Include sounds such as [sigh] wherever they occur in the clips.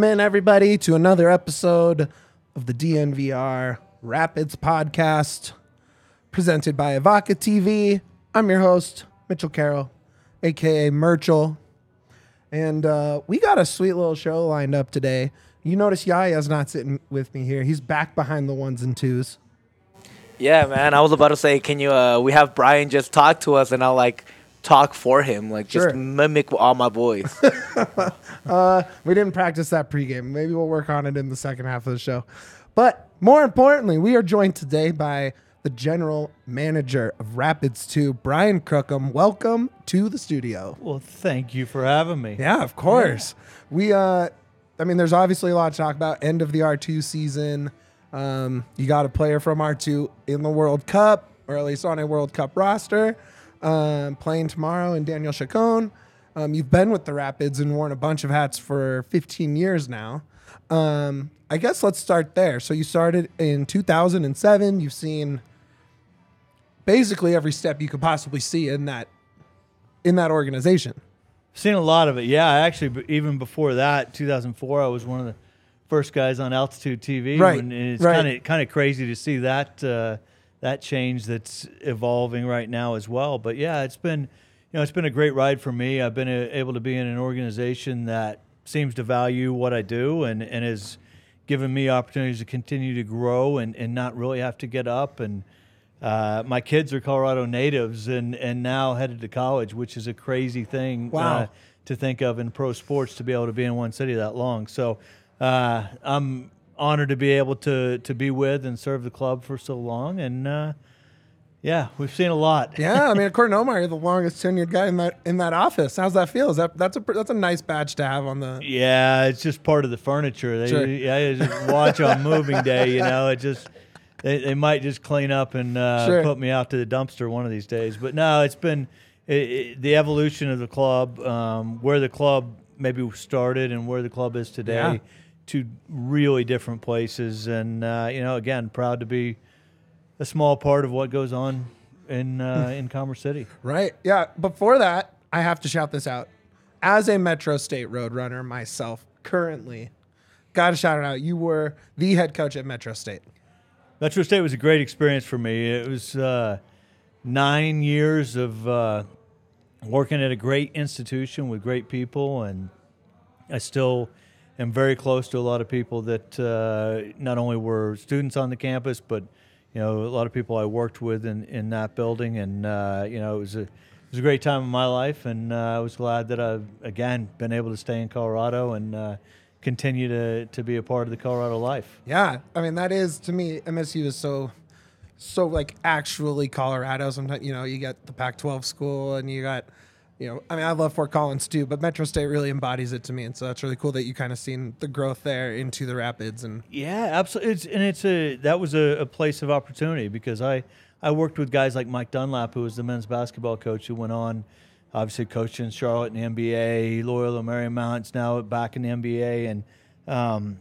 Welcome in, everybody, to another episode of the DNVR Rapids podcast presented by Evoca TV. I'm your host, Mitchell Carroll, aka Merchel. And uh, we got a sweet little show lined up today. You notice Yaya's not sitting with me here. He's back behind the ones and twos. Yeah, man. I was about to say, can you? Uh, we have Brian just talk to us, and I'll like talk for him, like Sure. just mimic all my voice. [laughs] Uh, we didn't practice that pregame. Maybe we'll work on it in the second half of the show. But more importantly, we are joined today by the general manager of Rapids 2, Brian Crookham. Welcome to the studio. Well, thank you for having me. Yeah, of course. We, uh, I mean, there's obviously a lot to talk about. End of the R2 season. Um, you got a player from R2 in the World Cup, or at least on a World Cup roster, um, playing tomorrow in Daniel Chacon. Um, you've been with the Rapids and worn a bunch of hats for 15 years now. Um, I guess let's start there. So you started in 2007. You've seen basically every step you could possibly see in that in that organization. Seen a lot of it. Yeah, actually even before that, 2004, I was one of the first guys on Altitude TV. Right, and it's right. kind of kind of crazy to see that uh, that change that's evolving right now as well. But yeah, it's been you know it's been a great ride for me. I've been uh, able to be in an organization that seems to value what I do and and has given me opportunities to continue to grow and and not really have to get up and. Uh, my kids are Colorado natives and, and now headed to college, which is a crazy thing Wow. uh, to think of in pro sports to be able to be in one city that long. So uh, I'm honored to be able to to be with and serve the club for so long. And uh, yeah, we've seen a lot. [laughs] Yeah, I mean, according to Omar, you're the longest tenured guy in that in that office. How's that feel? Is that that's a that's a nice badge to have on the. Yeah, it's just part of the furniture. They, Sure. Yeah, you just watch on [laughs] moving day. You know, it just they, they might just clean up and uh, Sure. put me out to the dumpster one of these days. But no, it's been it, it, the evolution of the club, um, where the club maybe started and where the club is today, Yeah. Two really different places. And uh, you know, again, proud to be a small part of what goes on in uh, in Commerce City. Right. Yeah. Before that, I have to shout this out. As a Metro State Roadrunner myself, currently, got to shout it out. You were the head coach at Metro State. Metro State was a great experience for me. It was uh, nine years of uh, working at a great institution with great people, and I still am very close to a lot of people that uh, not only were students on the campus, but you know a lot of people I worked with in, in that building, and uh, you know it was a it was a great time in my life, and uh, I was glad that I've again been able to stay in Colorado and uh, continue to, to be a part of the Colorado life. Yeah. I mean, that is to me, MSU is so, so like actually Colorado. Sometimes you know you got the Pac-12 school, and you got, you know, I mean, I love Fort Collins too, but Metro State really embodies it to me, and so that's really cool that you kind of seen the growth there into the Rapids and. Yeah, absolutely. It's, and it's a that was a, a place of opportunity because I I worked with guys like Mike Dunlap, who was the men's basketball coach, who went on, obviously coached in Charlotte in the NBA, Loyola Marymount's now back in the NBA, and um,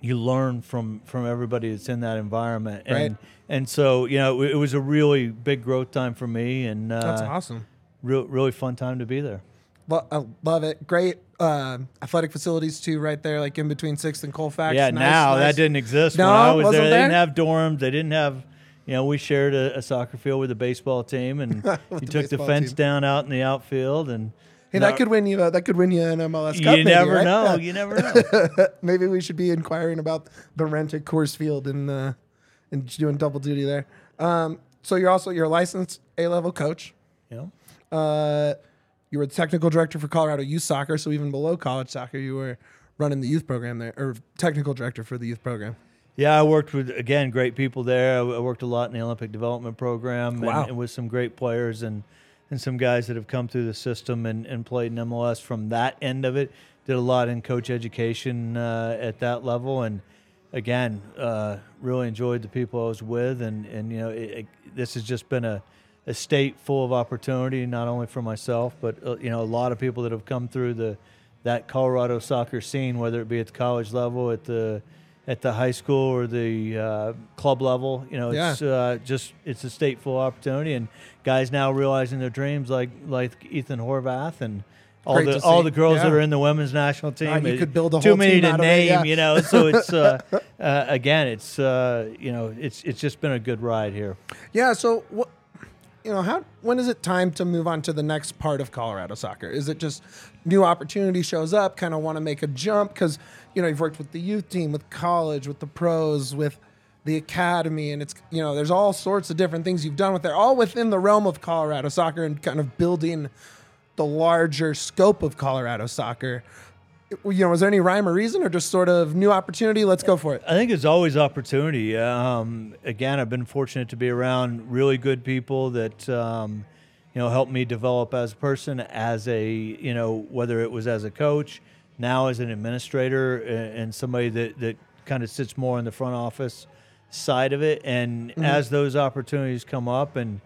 you learn from from everybody that's in that environment, and Right. and so you know it, it was a really big growth time for me, and uh, That's awesome. Real really fun time to be there. Lo- I love it. Great um, athletic facilities too, right there, like in between Sixth and Colfax. Yeah, Nice, now nice. that didn't exist No, when I was there. They didn't have dorms. They didn't have, you know, we shared a, a soccer field with a baseball team, and [laughs] you the took the fence team. down out in the outfield, and Hey, no- that could win you. Uh, that could win you an MLS you Cup. maybe, never right? know. Yeah. You never know. [laughs] maybe we should be inquiring about the rent at Coors Field and uh, and doing double duty there. Um, so you're also you're a licensed A level coach. you know? Uh, you were the technical director for Colorado Youth Soccer. So even below college soccer, you were running the youth program there, or technical director for the youth program. Yeah, I worked with again great people there. I worked a lot in the Olympic Development Program, and, and with some great players and and some guys that have come through the system and, and played in MLS from that end of it. Did a lot in coach education uh, at that level, and again, uh, really enjoyed the people I was with, and and you know it, it, this has just been a a state full of opportunity, not only for myself, but uh, you know a lot of people that have come through the that Colorado soccer scene, whether it be at the college level, at the at the high school or the uh, club level. You know, it's uh, just it's a stateful opportunity, and guys now realizing their dreams, like like Ethan Horvath, and all Great the all the girls that are in the women's national team. You could build a too whole many team to of it, name, yeah. you know. So it's uh, [laughs] uh, again, it's uh, you know, it's it's just been a good ride here. Yeah. So what? You know, how when is it time to move on to the next part of Colorado soccer? Is it just new opportunity shows up, kind of want to make a jump because you know you've worked with the youth team, with college, with the pros, with the academy, and it's you know there's all sorts of different things you've done with it, all within the realm of Colorado soccer and kind of building the larger scope of Colorado soccer. You know, was there any rhyme or reason, or just sort of new opportunity? Let's go for it. I think it's always opportunity. Um, again, I've been fortunate to be around really good people that um, you know helped me develop as a person, as a you know whether it was as a coach, now as an administrator, and somebody that that kind of sits more in the front office side of it. And as those opportunities come up, and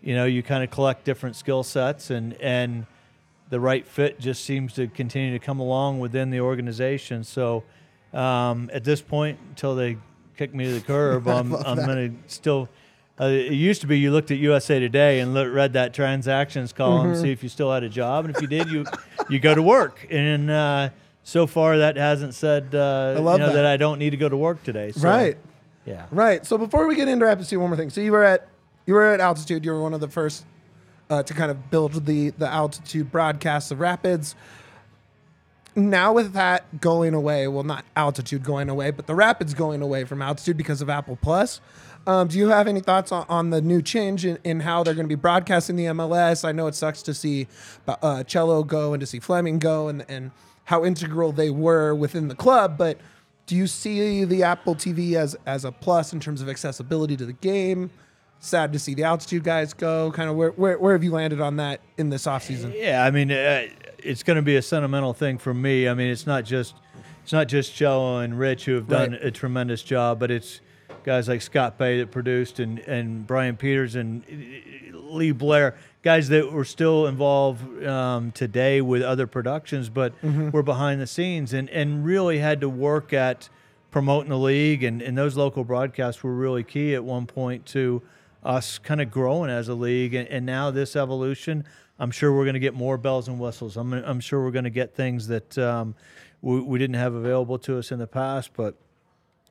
you know you kind of collect different skill sets, and and the right fit just seems to continue to come along within the organization. So um, at this point, until they kick me to the curb, [laughs] I'm, I'm going to still. Uh, it used to be you looked at USA Today and look, read that transactions column, Mm-hmm. see if you still had a job, and if you did, you you go to work. And uh, so far, that hasn't said uh, I love you know that. that I don't need to go to work today. So, Right. Yeah. Right. So before we get into Rapid City, one more thing. So you were at you were at altitude. You were one of the first uh, to kind of build the the altitude broadcasts of Rapids. Now with that going away, well, not altitude going away, but the Rapids going away from altitude because of Apple Plus. Um, do you have any thoughts on, on the new change in, in how they're going to be broadcasting the MLS? I know it sucks to see uh, Cello go and to see Fleming go and, and how integral they were within the club, but do you see the Apple TV as as a plus in terms of accessibility to the game? Sad to see the altitude guys go. Kind of where where, where have you landed on that in this offseason? Yeah, I mean, uh, it's going to be a sentimental thing for me. I mean, it's not just it's not just Joe and Rich who have done Right. a tremendous job, but it's guys like Scott Bay that produced and and Brian Peters and uh, Lee Blair, guys that were still involved um, today with other productions, but were behind the scenes and and really had to work at promoting the league and, and those local broadcasts were really key at one point to us kind of growing as a league and, and now this evolution i'm sure we're going to get more bells and whistles i'm, I'm sure we're going to get things that um, we, we didn't have available to us in the past but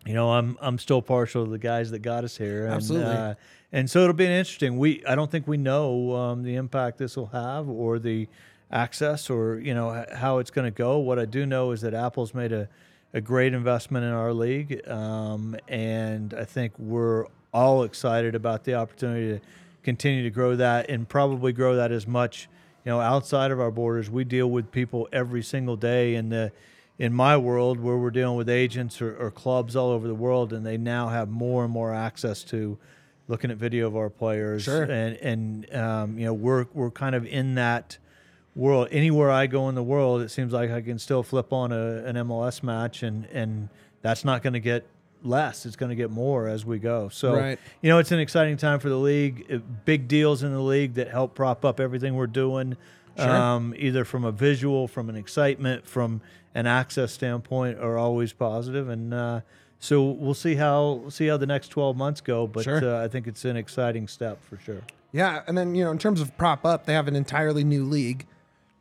you know i'm i'm still partial to the guys that got us here and, Absolutely. uh, and so it'll be interesting we i don't think we know um, the impact this will have or the access or you know how it's going to go what i do know is that apple's made a a great investment in our league, um, and I think we're all excited about the opportunity to continue to grow that and probably grow that as much, you know, outside of our borders. We deal with people every single day in the in my world where we're dealing with agents or, or clubs all over the world, and they now have more and more access to looking at video of our players, Sure. and and um, you know we're we're kind of in that world. Anywhere I go in the world, it seems like I can still flip on a, an MLS match, and and that's not going to get less. It's going to get more as we go. So Right. you know, it's an exciting time for the league. Uh, Big deals in the league that help prop up everything we're doing. Sure. Um, either from a visual, from an excitement, from an access standpoint, are always positive. and uh, so we'll see how we'll see how the next twelve months go. But Sure. uh, I think it's an exciting step for sure. Yeah, and then you know in terms of prop up, they have an entirely new league.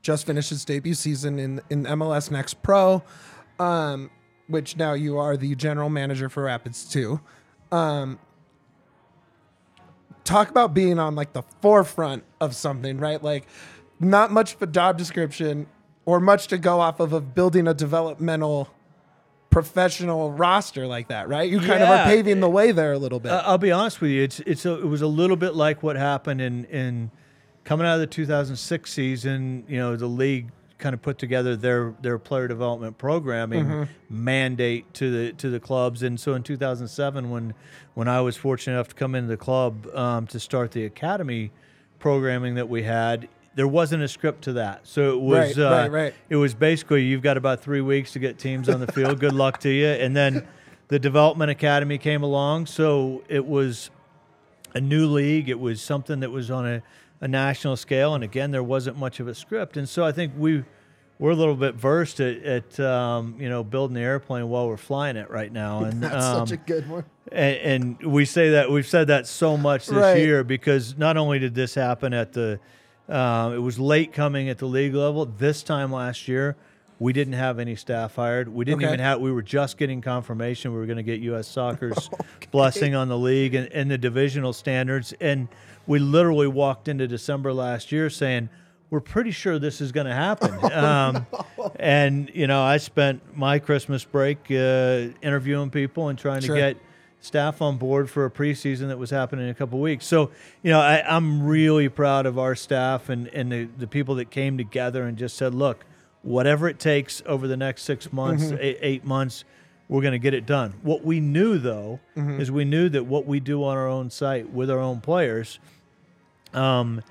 Just finished its debut season in in MLS Next Pro, um, which now you are the general manager for Rapids two. Um, talk about being on like the forefront of something, right? Like not much of a job description or much to go off of of building a developmental professional roster like that, right? You kind of are paving the way there a little bit. I'll be honest with you. It's it's a, it was a little bit like what happened in in coming out of the 2006 season. You know, the league kind of put together their their player development programming mandate to the to the clubs, and so in 2007, when when I was fortunate enough to come into the club um, to start the academy programming that we had. There wasn't a script to that, so it was Right, uh, right, right. it was basically you've got about three weeks to get teams on the field. Good luck to you. And then the development academy came along, so it was a new league. It was something that was on a, a national scale, and again, there wasn't much of a script. And so I think we we're a little bit versed at, at um, you know building the airplane while we're flying it right now. And [laughs] That's um, such a good one. and, and we say that we've said that so much this Right. year because not only did this happen at the Um, it was late coming at the league level. This time last year, we didn't have any staff hired. We didn't Okay. even have. We were just getting confirmation we were going to get U.S. [laughs] Soccer's blessing on the league and, and the divisional standards. And we literally walked into December last year saying, "We're pretty sure this is going to happen." [laughs] um, And you know, I spent my Christmas break uh, interviewing people and trying Sure. to get staff on board for a preseason that was happening in a couple weeks. So, you know, I, I'm really proud of our staff and, and the, the people that came together and just said, look, whatever it takes over the next six months, eight, eight months, we're going to get it done. What we knew, though, is we knew that what we do on our own site with our own players um,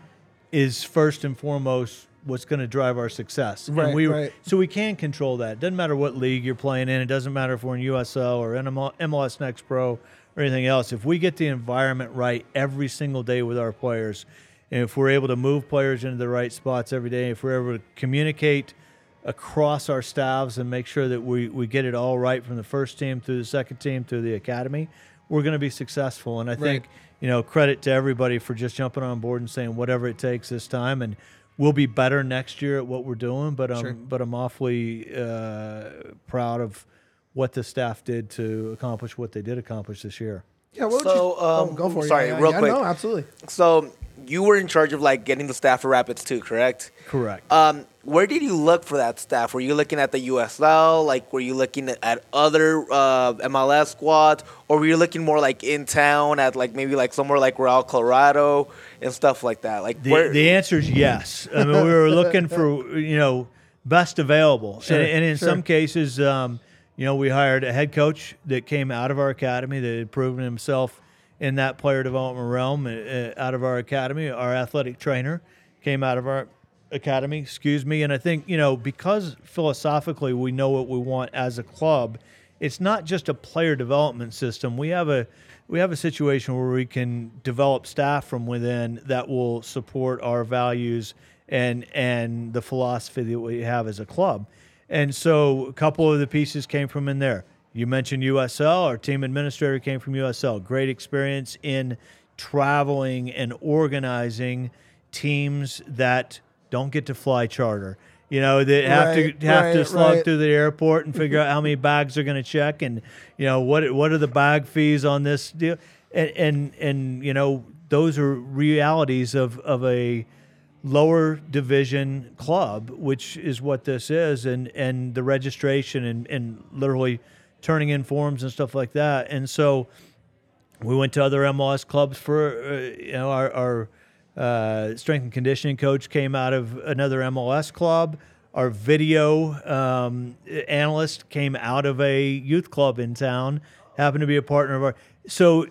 is first and foremost what's going to drive our success. Right, and we, right. So we can control that. Doesn't matter what league you're playing in. It doesn't matter if we're in USL or MLS Next Pro or anything else. If we get the environment right every single day with our players, and if we're able to move players into the right spots every day, if we're able to communicate across our staffs and make sure that we, we get it all right from the first team through the second team through the academy, we're going to be successful. And I think, you know, credit to everybody for just jumping on board and saying whatever it takes this time. And we'll be better next year at what we're doing. But I'm, Sure. but I'm awfully uh, proud of what the staff did to accomplish what they did accomplish this year. Yeah, what would So, you, oh, um, go for it. sorry, yeah, real yeah, quick. No, absolutely. So you were in charge of like getting the staff for Rapids two, correct? Correct. Um, where did you look for that staff? Were you looking at the USL? Like, were you looking at other uh, MLS squads, or were you looking more like in town at like maybe like somewhere like Real Colorado and stuff like that? Like, The, where? the answer is yes. I mean, we were looking for you know best available, [laughs] Sure, and, and in sure. some cases, um, you know, we hired a head coach that came out of our academy that had proven himself in that player development realm uh, out of our academy. Our athletic trainer came out of our academy, excuse me, and I think you know because philosophically we know what we want as a club. It's not just a player development system. We have a we have a situation where we can develop staff from within that will support our values and and the philosophy that we have as a club. And so a couple of the pieces came from in there. You mentioned USL. Our team administrator came from USL. Great experience in traveling and organizing teams that don't get to fly charter. You know, they have Right, to have to right, slug right. through the airport and figure out how many bags they're going to check, and you know what what are the bag fees on this deal, and and, and you know those are realities of of a lower division club, which is what this is, and and the registration and and literally turning in forms and stuff like that, and so we went to other MLS clubs for uh, you know our, our uh, strength and conditioning coach came out of another MLS club. Our video um, analyst came out of a youth club in town. Happened to be a partner of our. So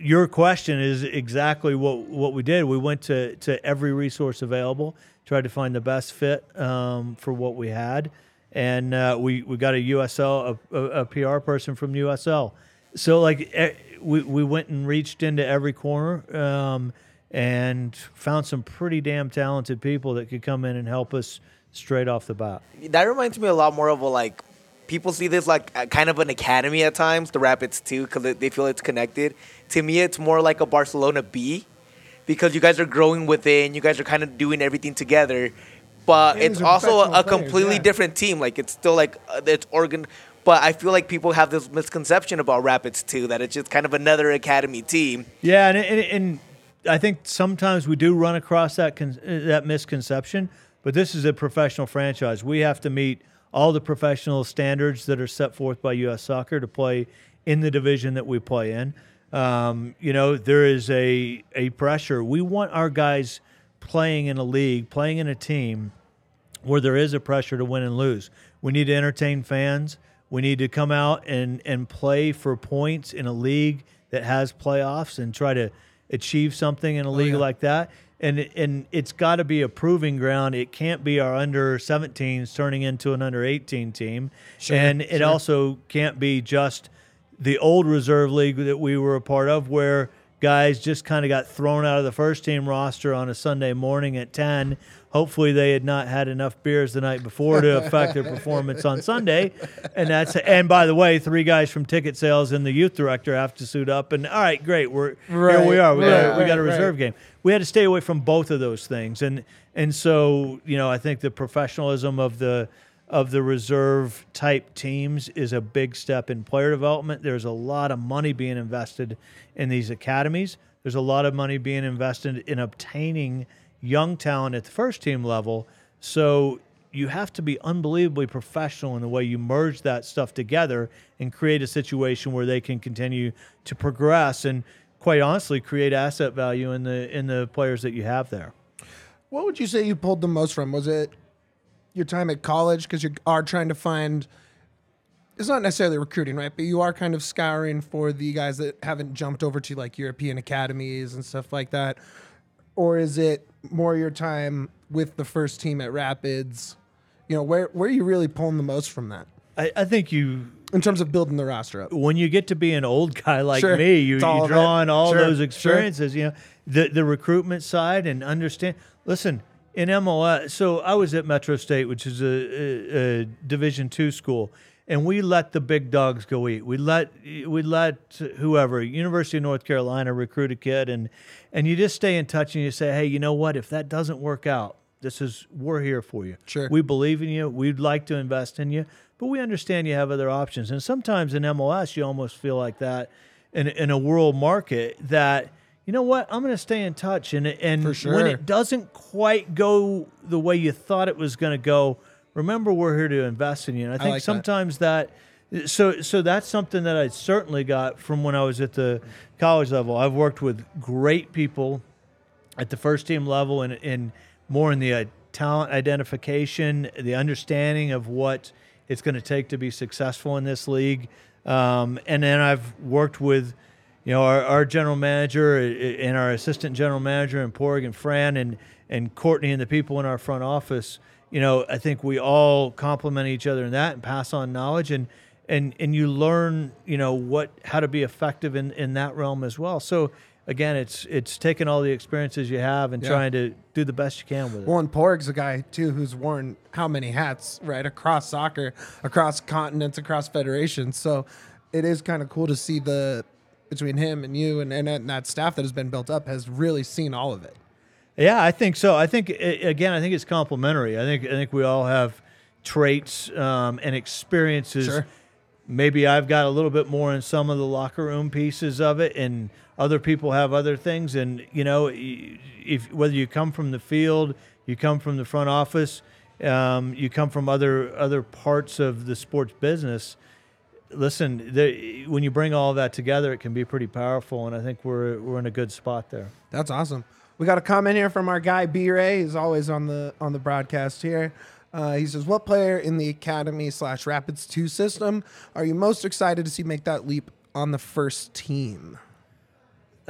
your question is exactly what what we did. We went to to every resource available, tried to find the best fit um, for what we had, and uh, we we got a USL a, a, a PR person from USL. So like we we went and reached into every corner um, and found some pretty damn talented people that could come in and help us straight off the bat. that reminds me a lot more of a like people see this like a, kind of an academy at times, the Rapids two, because they feel it's connected. To me, it's more like a Barcelona B, because you guys are growing within, you guys are kind of doing everything together, but And it's also a, a professional players, completely yeah. different team. Like it's still like uh, it's organ. But I feel like people have this misconception about Rapids two, that it's just kind of another academy team. Yeah, and, and, and I think sometimes we do run across that con- that misconception. But this is a professional franchise. We have to meet all the professional standards that are set forth by U.S. Soccer to play in the division that we play in. Um, you know, there is a a pressure. We want our guys playing in a league, playing in a team where there is a pressure to win and lose. We need to entertain fans. We need to come out and, and play for points in a league that has playoffs and try to achieve something in a league yeah. like that. And it- and it's got to be a proving ground. It can't be our under 17s turning into an under 18 team. Sure, and it sure. also can't be just the old reserve league that we were a part of where guys just kind of got thrown out of the first team roster on a Sunday morning at 10. Hopefully, they had not had enough beers the night before to affect their performance on Sunday. And that's and by the way, three guys from ticket sales and the youth director have to suit up. And all right, great, we're here. We are. We got, right, we got a reserve right. game. We had to stay away from both of those things, and and so you know, I think the professionalism of the of the reserve type teams is a big step in player development. There's a lot of money being invested in these academies. There's a lot of money being invested in obtaining young talent at the first team level. So you have to be unbelievably professional in the way you merge that stuff together and create a situation where they can continue to progress and quite honestly create asset value in the in the players that you have there. What would you say you pulled the most from? Was it your time at college because you are trying to find? It's not necessarily recruiting, right? But you are kind of scouring for the guys that haven't jumped over to like European academies and stuff like that, or is it more your time with the first team at Rapids? You know, where where are you really pulling the most from that I, I think you in terms of building the roster up? when you get to be an old guy like Sure. me, you, you draw on all Sure, those sure. experiences. You know, the the recruitment side and understand. Listen, in MLS, so I was at Metro State, which is a, a, a Division two school, and we let the big dogs go eat. We let we let whoever University of North Carolina recruit a kid, and and you just stay in touch and you say, hey, you know what? If that doesn't work out, this is we're here for you. Sure. We believe in you. We'd like to invest in you, but we understand you have other options. And sometimes in MLS, you almost feel like that in in a world market that you know what I'm going to stay in touch. And and For when it doesn't quite go the way you thought it was going to go, remember we're here to invest in you. And I think like that. sometimes that. So, so that's something that I certainly got from when I was at the college level. I've worked with great people at the first team level and, and more in the uh, talent identification, the understanding of what it's going to take to be successful in this league. Um, and then I've worked with, you know, our, our general manager and our assistant general manager and Pádraig and Fran and, and Courtney and the people in our front office. You know, I think we all complement each other in that and pass on knowledge and, and, and you learn, you know, what, how to be effective in, in that realm as well. So, again, it's it's taking all the experiences you have and Yeah. trying to do the best you can with it. Well, and Pádraig's a guy too who's worn how many hats, right? Across soccer, across continents, across federations. So it is kind of cool to see the between him and you and, and, and that staff that has been built up has really seen all of it. Yeah, I think so. I think again, I think it's complementary. I think I think we all have traits um, and experiences. Sure. Maybe I've got a little bit more in some of the locker room pieces of it, and other people have other things. And you know, if whether you come from the field, you come from the front office, um, you come from other other parts of the sports business. Listen, the, when you bring all that together, it can be pretty powerful, and I think we're we're in a good spot there. That's awesome. We got a comment here from our guy B Ray. He's always on the on the broadcast here. Uh, he says, "What player in the Academy slash Rapids two system are you most excited to see make that leap on the first team?"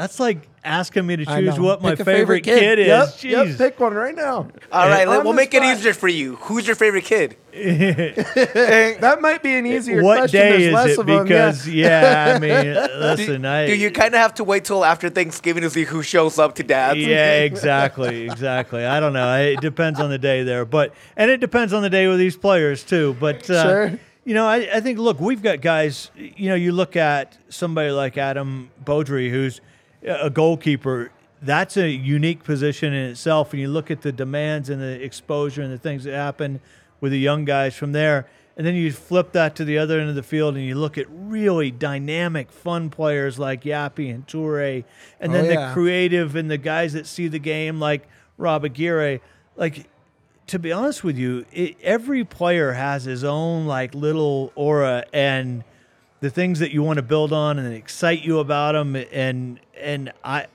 That's like asking me to choose what my Pick a favorite, kid, is. Yep, Jeez. yep, pick one right now. All right, On we'll the make it easier for you. Who's your favorite kid? [laughs] That might be an easier what question. day There's less is it? of them, yeah. Because yeah. I [laughs] mean, listen, I Do you kind of have to wait till after Thanksgiving to see who shows up to dad's? yeah, exactly, exactly. I don't know. It depends on the day there, but and it depends on the day with these players too. But uh, Sure. you know, I, I think look, we've got guys. You know, you look at somebody like Adam Beaudry, who's a goalkeeper. That's a unique position in itself. And you look at the demands and the exposure and the things that happen with the young guys from there. And then you flip that to the other end of the field and you look at really dynamic, fun players like Yapi and Toure. And Oh, then yeah. the creative and the guys that see the game like Rob Aguirre. Like, to be honest with you, it, every player has his own like little aura and the things that you want to build on and excite you about them. And and I,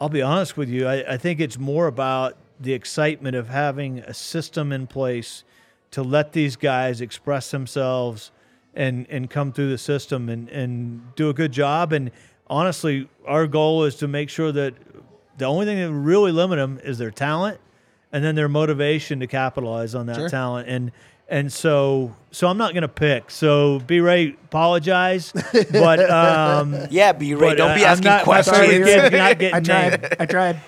I'll be honest with you, I, I think it's more about the excitement of having a system in place to let these guys express themselves and and come through the system and and do a good job. And honestly, our goal is to make sure that the only thing that really limit them is their talent and then their motivation to capitalize on that Sure. talent and and so so I'm not gonna pick. So B Ray, apologize, but [laughs] um, Yeah, B Ray, don't uh, be I'm asking not- questions. sorry, Sorry, kid, yeah. not [laughs] getting I named. tried. I tried.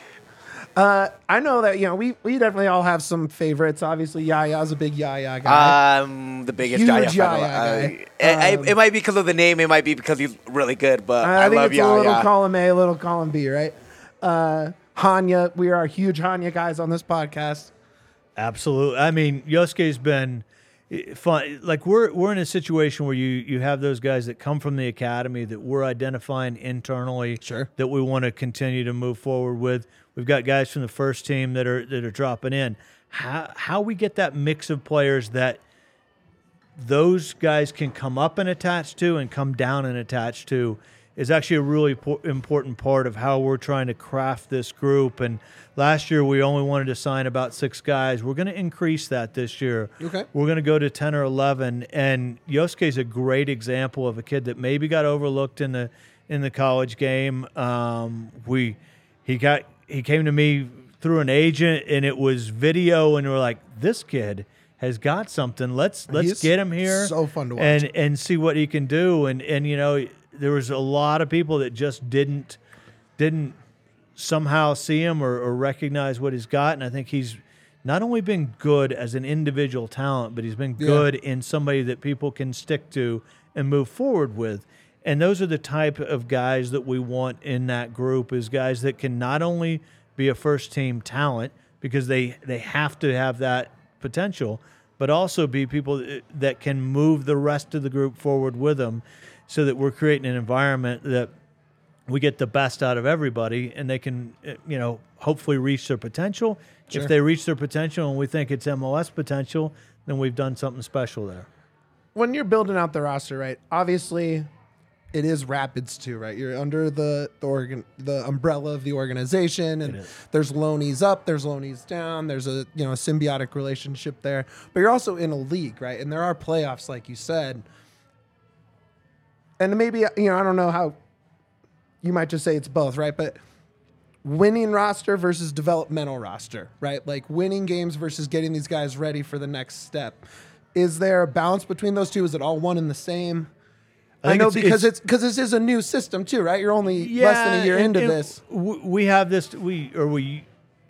Uh, I know that you know we we definitely all have some favorites. Obviously, Yaya's a big Yaya guy. Um, the biggest Huge Yaya fan. Yaya Uh, guy. it, Um, it might be because of the name. It might be because he's really good. But I, I think love it's a little column A, a little column B, right? Uh, Hanya, we are huge Hanya guys on this podcast. Absolutely. I mean, Yosuke's been eh, fun. Like we're we're in a situation where you you have those guys that come from the academy that we're identifying internally. Sure. That we want to continue to move forward with. We've got guys from the first team that are that are dropping in. How how we get that mix of players that those guys can come up and attach to and come down and attach to is actually a really important part of how we're trying to craft this group. And last year we only wanted to sign about six guys. We're going to increase that this year. Okay. We're going to go to 10 or 11. And Yosuke's a great example of a kid that maybe got overlooked in the in the college game. Um, we he got he came to me through an agent and it was video and we're like this kid has got something. Let's let's He's get him here. so fun to watch. And and see what he can do. And and you know there was a lot of people that just didn't didn't somehow see him or, or recognize what he's got. And I think he's not only been good as an individual talent, but he's been Yeah. good in somebody that people can stick to and move forward with. And those are the type of guys that we want in that group is guys that can not only be a first team talent because they, they have to have that potential, but also be people that- that can move the rest of the group forward with them so that we're creating an environment that we get the best out of everybody and they can uh, you know hopefully reach their potential Sure. if they reach their potential and we think it's mos potential then we've done something special there when you're building out the roster, right? Obviously, it is Rapids two, right? You're under the the organ the umbrella of the organization, and there's loanies up, there's loanies down. There's a you know a symbiotic relationship there, but you're also in a league, right? And there are playoffs, like you said. And maybe uh, you know I don't know how you might just say it's both, right? But winning roster versus developmental roster, right? Like winning games versus getting these guys ready for the next step. Is there a balance between those two? Is it all one and the same? I, think know it's- because it's- because this is a new system too, right? You're only less than a year and- into and this. we have this we or we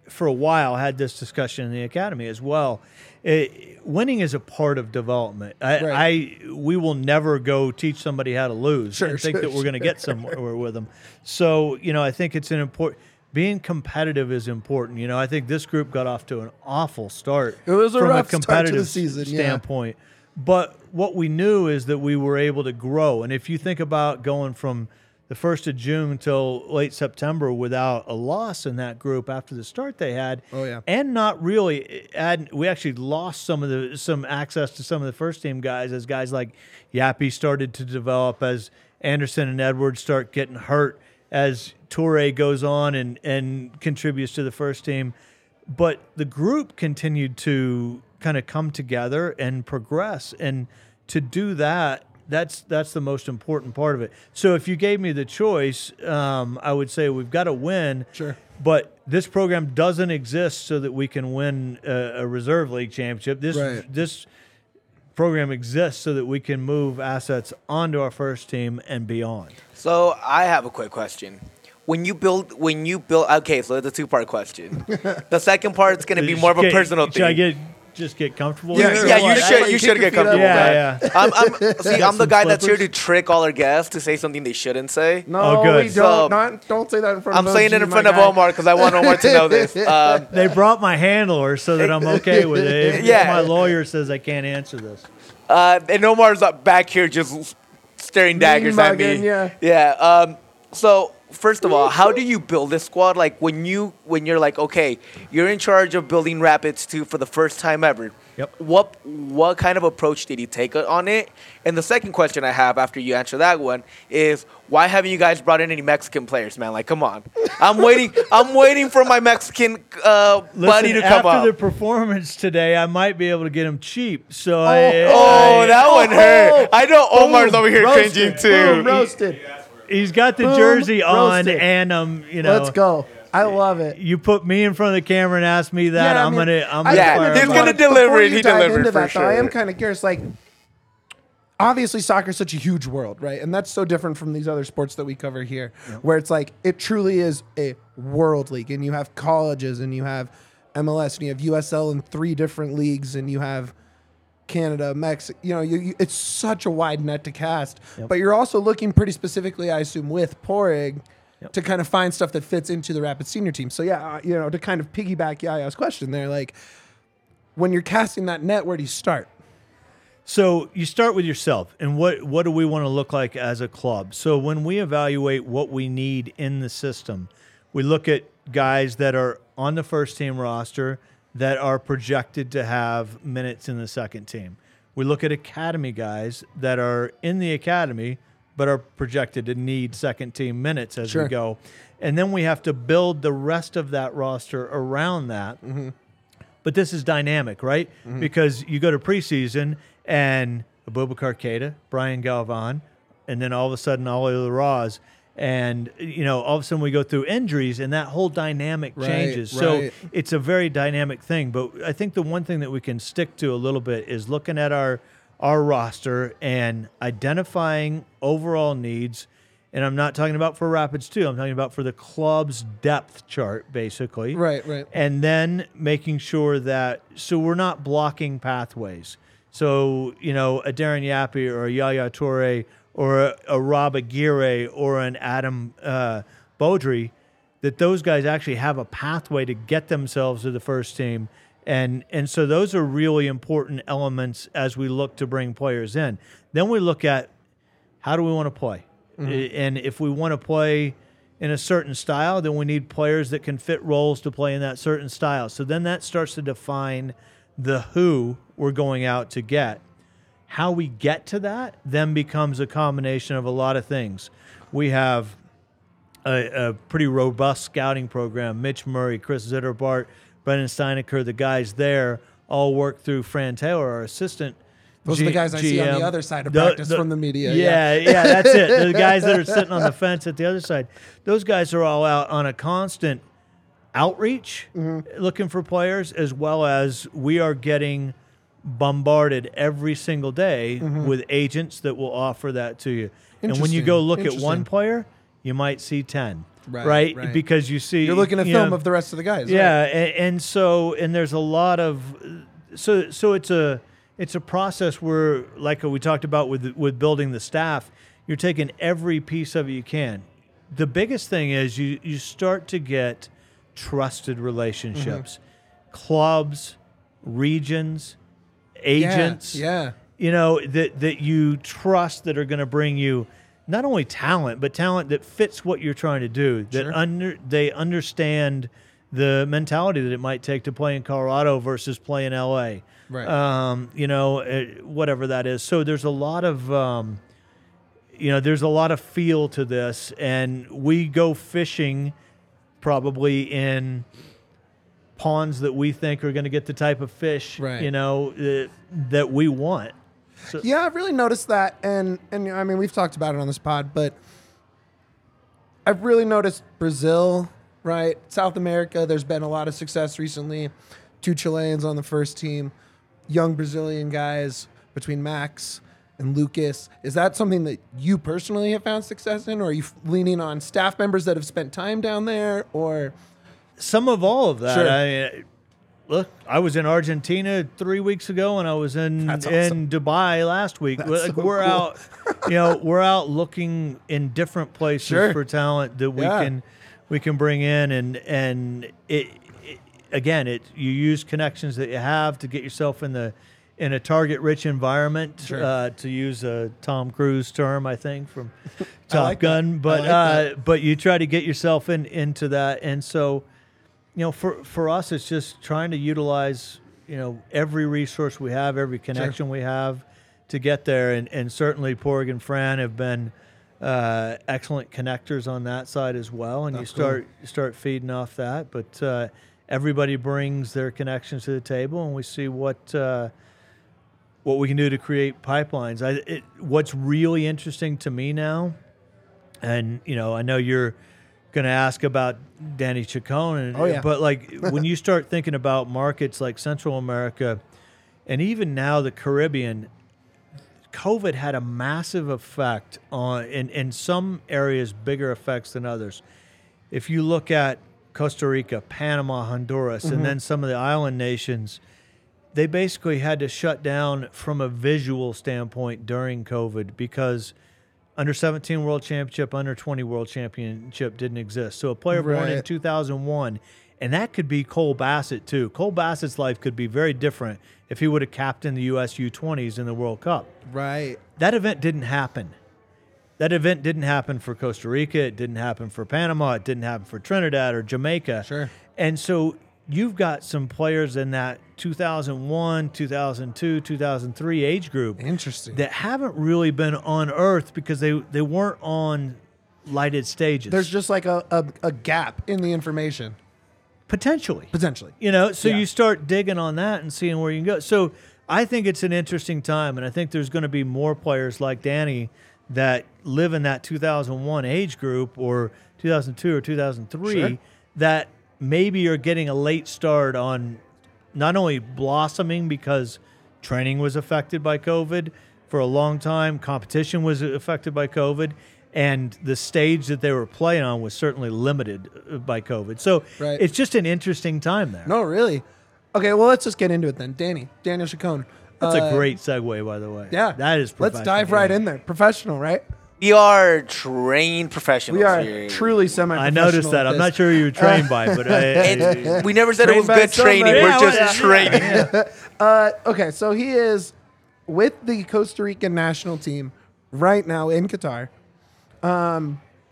for a while had this discussion in the academy as well It- winning is a part of development I, Right. I we will never go teach somebody how to lose Sure, and think sure, that we're going to get somewhere [laughs] with them so you know i think it's an important being competitive is important you know i think this group got off to an awful start It was a from rough a start to the competitive season, yeah. standpoint but what we knew is that we were able to grow. And if you think about going from the first of June until late September without a loss in that group after the start they had, Oh, yeah. and not really add, we actually lost some of the some access to some of the first team guys as guys like Yapi started to develop as Anderson and Edwards start getting hurt as Toure goes on and and contributes to the first team. But the group continued to kind of come together and progress. And to do that that's that's the most important part of it so if you gave me the choice um, i would say we've got to win Sure. but this program doesn't exist so that we can win a, a reserve league championship this Right. this program exists so that we can move assets onto our first team and beyond So I have a quick question. When you build, when you build, okay, so it's a two-part question. [laughs] the second part is going to be more of a Get- personal should i thing. get just get comfortable Yeah, here yeah, you I- should. I You should get comfortable. Yeah, man. [laughs] I'm, I'm, see, I'm the some guy that's here to trick all our guests to say something they shouldn't say. No, Oh, good. we So- don't. not, don't say that in front I'm of saying it in front of guy. Omar because I want Omar to know this. [laughs] Um, They brought my handler so that I'm okay with it. If Yeah. My lawyer says I can't answer this. Uh, and Omar's up back here just staring daggers at mugging, me. yeah. Yeah. Um, so first of all, how do you build this squad? Like when you when you're like, okay, you're in charge of building Rapids two for the first time ever. Yep. What what kind of approach did you take on it? And the second question I have after you answer that one is why haven't you guys brought in any Mexican players, man? Like, come on, I'm waiting. I'm waiting for my Mexican uh, buddy to come after up. the performance today, I might be able to get him cheap. So I, Oh, I- that one hurt. I know Omar's Boom, over here roasted, cringing boom, too. roasted. He's got the Boom, jersey on, roasted. and um, you know, Let's go. I love it. You put me in front of the camera and ask me that, Yeah, I I'm mean, gonna, I'm I gonna Yeah, kinda fire he's up. wanna- gonna deliver before it, you he dive delivered into for that, though, I am kind of curious. Like, obviously, soccer is such a huge world, right? And that's so different from these other sports that we cover here, where it's like it truly is a world league, and you have colleges, and you have MLS, and you have USL in three different leagues, and you have Canada, Mexico. You know, you, you, it's such a wide net to cast. But you're also looking pretty specifically, I assume, with Pádraig to kind of find stuff that fits into the Rapid senior team. So yeah, uh, you know, to kind of piggyback Yaya's question there, like when you're casting that net, where do you start? So you start with yourself and what what do we want to look like as a club? So when we evaluate what we need in the system, we look at guys that are on the first team roster that are projected to have minutes in the second team. We look at academy guys that are in the academy but are projected to need second team minutes as Sure. we go. And then we have to build the rest of that roster around that mm-hmm. but this is dynamic, right? Mm-hmm. Because you go to preseason and Abubakar Keita, Brian Galvan, and then all of a sudden Ollie Larraz, and you know all of a sudden we go through injuries and that whole dynamic Right, changes. So right. it's a very dynamic thing. But I think the one thing that we can stick to a little bit is looking at our our roster and identifying overall needs. And I'm not talking about for Rapids two. I'm talking about for the club's depth chart, basically Right, right. and then making sure that so we're not blocking pathways. So you know a Darren Yapi or a Yaya Toure or a, a Rob Aguirre or an Adam uh, Beaudry, that those guys actually have a pathway to get themselves to the first team. And, and so those are really important elements as we look to bring players in. Then we look at how do we want to play? And if we want to play in a certain style, then we need players that can fit roles to play in that certain style. So then that starts to define the who we're going out to get. How we get to that then becomes a combination of a lot of things. We have a, a pretty robust scouting program. Mitch Murray, Chris Zitterbart, Brendan Steinecker, the guys there all work through Fran Taylor, our assistant. Those are the G- guys I see on the other side of the, practice from the media, Yeah, yeah, that's it. The [laughs] guys that are sitting on the fence at the other side. Those guys are all out on a constant outreach Mm-hmm. looking for players, as well as we are getting bombarded every single day Mm-hmm. with agents that will offer that to you. And when you go look at one player, you might see 10. Right, Right, right. because you see You're looking at you film know, of the rest of the guys. yeah, right? and, and so and there's a lot of so so it's a it's a process where like we talked about with with building the staff, you're taking every piece of it you can. The biggest thing is you you start to get trusted relationships, clubs, regions, agents Yeah. you know that that you trust that are going to bring you not only talent but talent that fits what you're trying to do that Sure. under they understand the mentality that it might take to play in Colorado versus play in LA Right. um, you know uh, whatever that is so there's a lot of um, you know there's a lot of feel to this and we go fishing probably in ponds that we think are going to get the type of fish Right. you know uh, that we want so, Yeah, I've really noticed that, and and I mean we've talked about it on this pod, but I've really noticed Brazil, right? South America. There's been a lot of success recently. Two Chileans on the first team, young Brazilian guys between Max and Lucas. Is that something that you personally have found success in, or are you leaning on staff members that have spent time down there, or some of all of that Sure. I, look i was in argentina three weeks ago and i was in That's in dubai last week That's like so we're cool. out you know we're out looking in different places Sure. for talent that we Yeah. can we can bring in and and it, it again it you use connections that you have to get yourself in the in a target rich environment Sure. uh, to use a tom cruise term i think from [laughs] top like gun I but like uh, but you try to get yourself in into that and so you know for for us it's just trying to utilize you know every resource we have every connection we have to get there. And and certainly Pádraig and Fran have been uh, excellent connectors on that side as well. And you That's cool. start you start feeding off that. But uh, everybody brings their connections to the table and we see what uh, what we can do to create pipelines. I, it, what's really interesting to me now and you know i know you're going to ask about Danny Chacon. And, Oh, yeah. But like [laughs] when you start thinking about markets like Central America and even now the Caribbean, COVID had a massive effect on, in, in some areas, bigger effects than others. If you look at Costa Rica, Panama, Honduras, and mm-hmm. then some of the island nations, they basically had to shut down from a visual standpoint during COVID because under 17 world championship, under 20 world championship didn't exist. So a player born in 2001, and that could be Cole Bassett too. Cole Bassett's life could be very different if he would have captained the US U20s in the World Cup. Right. That event didn't happen. That event didn't happen for Costa Rica. It didn't happen for Panama. It didn't happen for Trinidad or Jamaica. Sure. And so you've got some players in that 2001, 2002, 2003 age group Interesting. that haven't really been on Earth because they, they weren't on lighted stages. There's just like a, a, a gap in the information, potentially. potentially. You know, so Yeah. you start digging on that and seeing where you can go. So I think it's an interesting time, and I think there's going to be more players like Danny that live in that 2001 age group or 2002 or 2003 Sure. that maybe you're getting a late start on not only blossoming because training was affected by COVID for a long time, competition was affected by COVID. And the stage that they were playing on was certainly limited uh, by COVID. So Right. it's just an interesting time there. No, really. Okay, well, let's just get into it then. Danny, Daniel Chacon. That's Uh, a great segue, by the way. Yeah, that is. Let's dive right in there. Professional, right? We are trained professionals. We are here. truly semi. I noticed that. I'm not sure who you were trained by, but I, [laughs] And we never said it was good training. somebody. We're Yeah, just well, yeah, training. [laughs] Uh, okay, so he is with the Costa Rican national team right now in Qatar.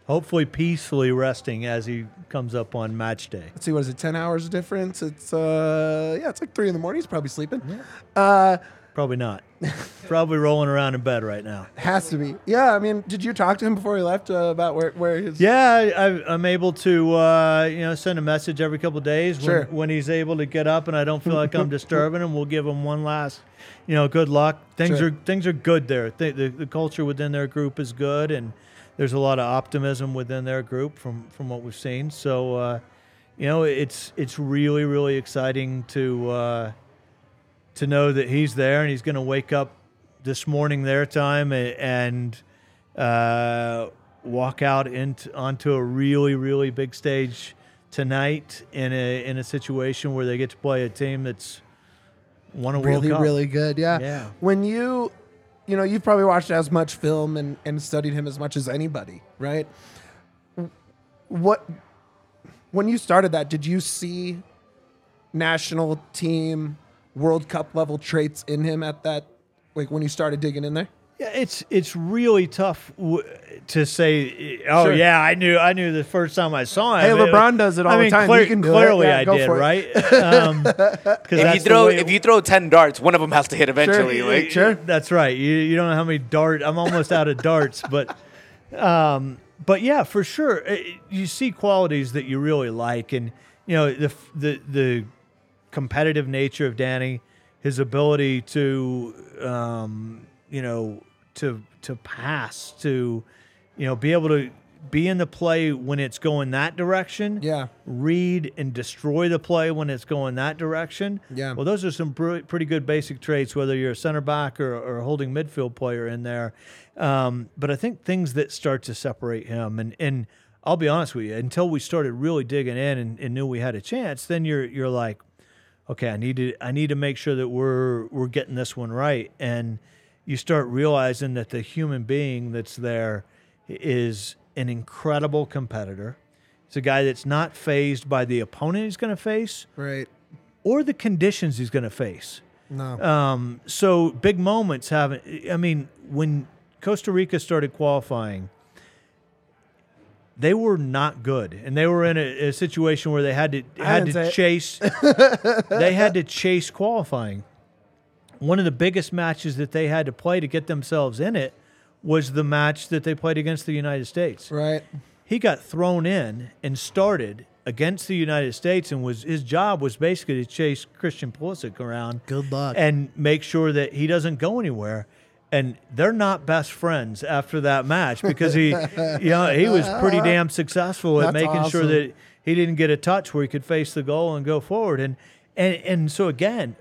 hopefully peacefully resting as he comes up on match day. Let's see, what is it? Ten hours difference. It's uh, yeah, it's like three in the morning. He's probably sleeping. Uh, Probably not. [laughs] Probably rolling around in bed right now. has to be. Yeah, I mean, did you talk to him before he left uh, about where where his? Yeah, I, I'm able to uh, you know send a message every couple of days when, Sure. when he's able to get up and I don't feel like I'm [laughs] disturbing him. We'll give him one last, you know, good luck. Things Sure. are things are good there. The, the the culture within their group is good, and there's a lot of optimism within their group from from what we've seen. So, uh, you know, it's it's really really exciting to uh, to know that he's there and he's going to wake up this morning their time and uh, walk out into onto a really really big stage tonight in a in a situation where they get to play a team that's won a World really Cup. really good. Yeah. Yeah. When you, you know, you've probably watched as much film and and studied him as much as anybody, right? What when you started that, did you see national team World Cup level traits in him at that like when you started digging in there? Yeah, it's it's really tough w- to say. Oh Sure. yeah, I knew I knew the first time I saw him. Hey, I mean, LeBron does it all I the time. clear- You can clearly Yeah, I did, right? [laughs] Um, 'cause If you throw if you throw ten darts, one of them has to hit eventually. Sure. Like Sure. That's right. You, you don't know how many dart. I'm almost out of darts, but um, but yeah, for sure. Uh, You see qualities that you really like, and you know the the the competitive nature of Danny, his ability to um, you know to to pass, to you know be able to be in the play when it's going that direction Yeah. read and destroy the play when it's going that direction. Yeah. Well, those are some pr- pretty good basic traits, whether you're a center back or, or a holding midfield player in there. Um, but I think things that start to separate him, and, and I'll be honest with you, until we started really digging in and, and knew we had a chance, then you're you're like, okay, I need to I need to make sure that we're we're getting this one right, and you start realizing that the human being that's there is an incredible competitor. It's a guy that's not phased by the opponent he's going to face Right. or the conditions he's going to face. No. Um, so big moments haven't. I mean, when Costa Rica started qualifying, they were not good, and they were in a, a situation where they had to had to chase. [laughs] they had to chase qualifying. One of the biggest matches that they had to play to get themselves in it was the match that they played against the United States right. he got thrown in and started against the United States and was his job was basically to chase Christian Pulisic around Good luck. and make sure that he doesn't go anywhere. And they're not best friends after that match because he, you know, he was pretty [laughs] damn successful at That's making sure that he didn't get a touch where he could face the goal and go forward. And and and so again,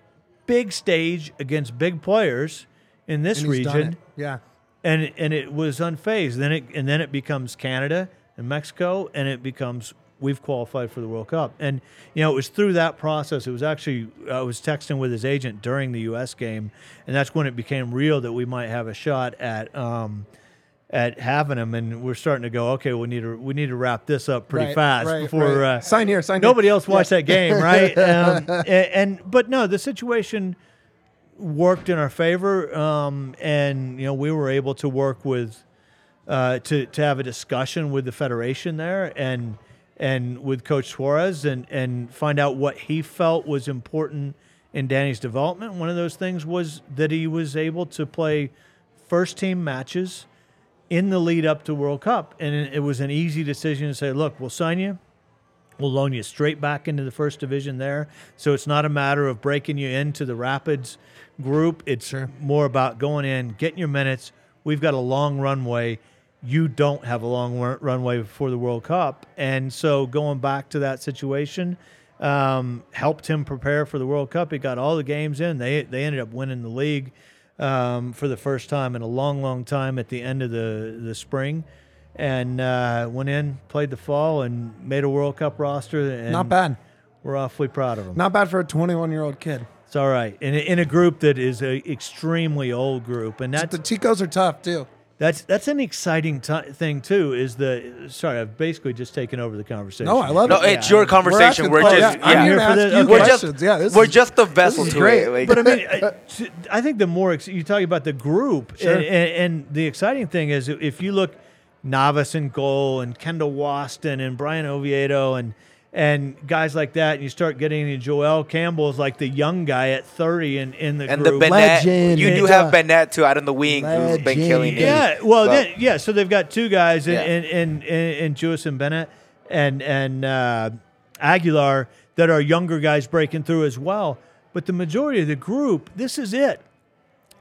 big stage against big players in this region. Yeah. and and it was unfazed. Then it and then it becomes Canada and Mexico, and it becomes we've qualified for the World Cup. And you know, it was through that process. It was actually I was texting with his agent during the U.S. game, and that's when it became real that we might have a shot at. Um, at having him, and we're starting to go. Okay, we need to we need to wrap this up pretty Right, fast right, before right. Uh, Sign here, sign here. nobody else watched that game, right? [laughs] Um, and, and but no, the situation worked in our favor, um, and you know we were able to work with uh, to to have a discussion with the federation there and and with Coach Suarez and and find out what he felt was important in Danny's development. One of those things was that he was able to play first team matches in the lead up to World Cup, and it was an easy decision to say, "Look, we'll sign you." We'll loan you straight back into the first division there. So it's not a matter of breaking you into the Rapids group. It's Sure. more about going in, getting your minutes. We've got a long runway. You don't have a long run- runway before the World Cup. And so going back to that situation um, helped him prepare for the World Cup. He got all the games in. They, they ended up winning the league um, for the first time in a long, long time at the end of the, the spring and uh, went in, played the fall, and made a World Cup roster. And Not bad. We're awfully proud of him. Not bad for a 21 year old kid. It's all right. In a, in a group that is an extremely old group, and The that's Chicos are tough too. That's that's an exciting ti thing too. Is the sorry, I've basically just taken over the conversation. No, I love No, it. it's your conversation. We're, oh, just yeah, I'm here for this. Okay. We're just yeah, this we're is- just the vessel to great. it. Like, But I mean, [laughs] I think the more ex- you talk about the group, Sure. and, and, and the exciting thing is if you look Navas and goal and Kendall Waston and Bryan Oviedo and and guys like that, and you start getting into Joel Campbell is like the young guy at 30 in, in the and the. Bennette, Legend. you do have Bennette too out in the wing who's been killing it. Yeah, well, So- then, yeah. So they've got two guys in Yeah. in, in, in, in Jewison Bennette and and uh, Aguilar that are younger guys breaking through as well. But the majority of the group, this is it.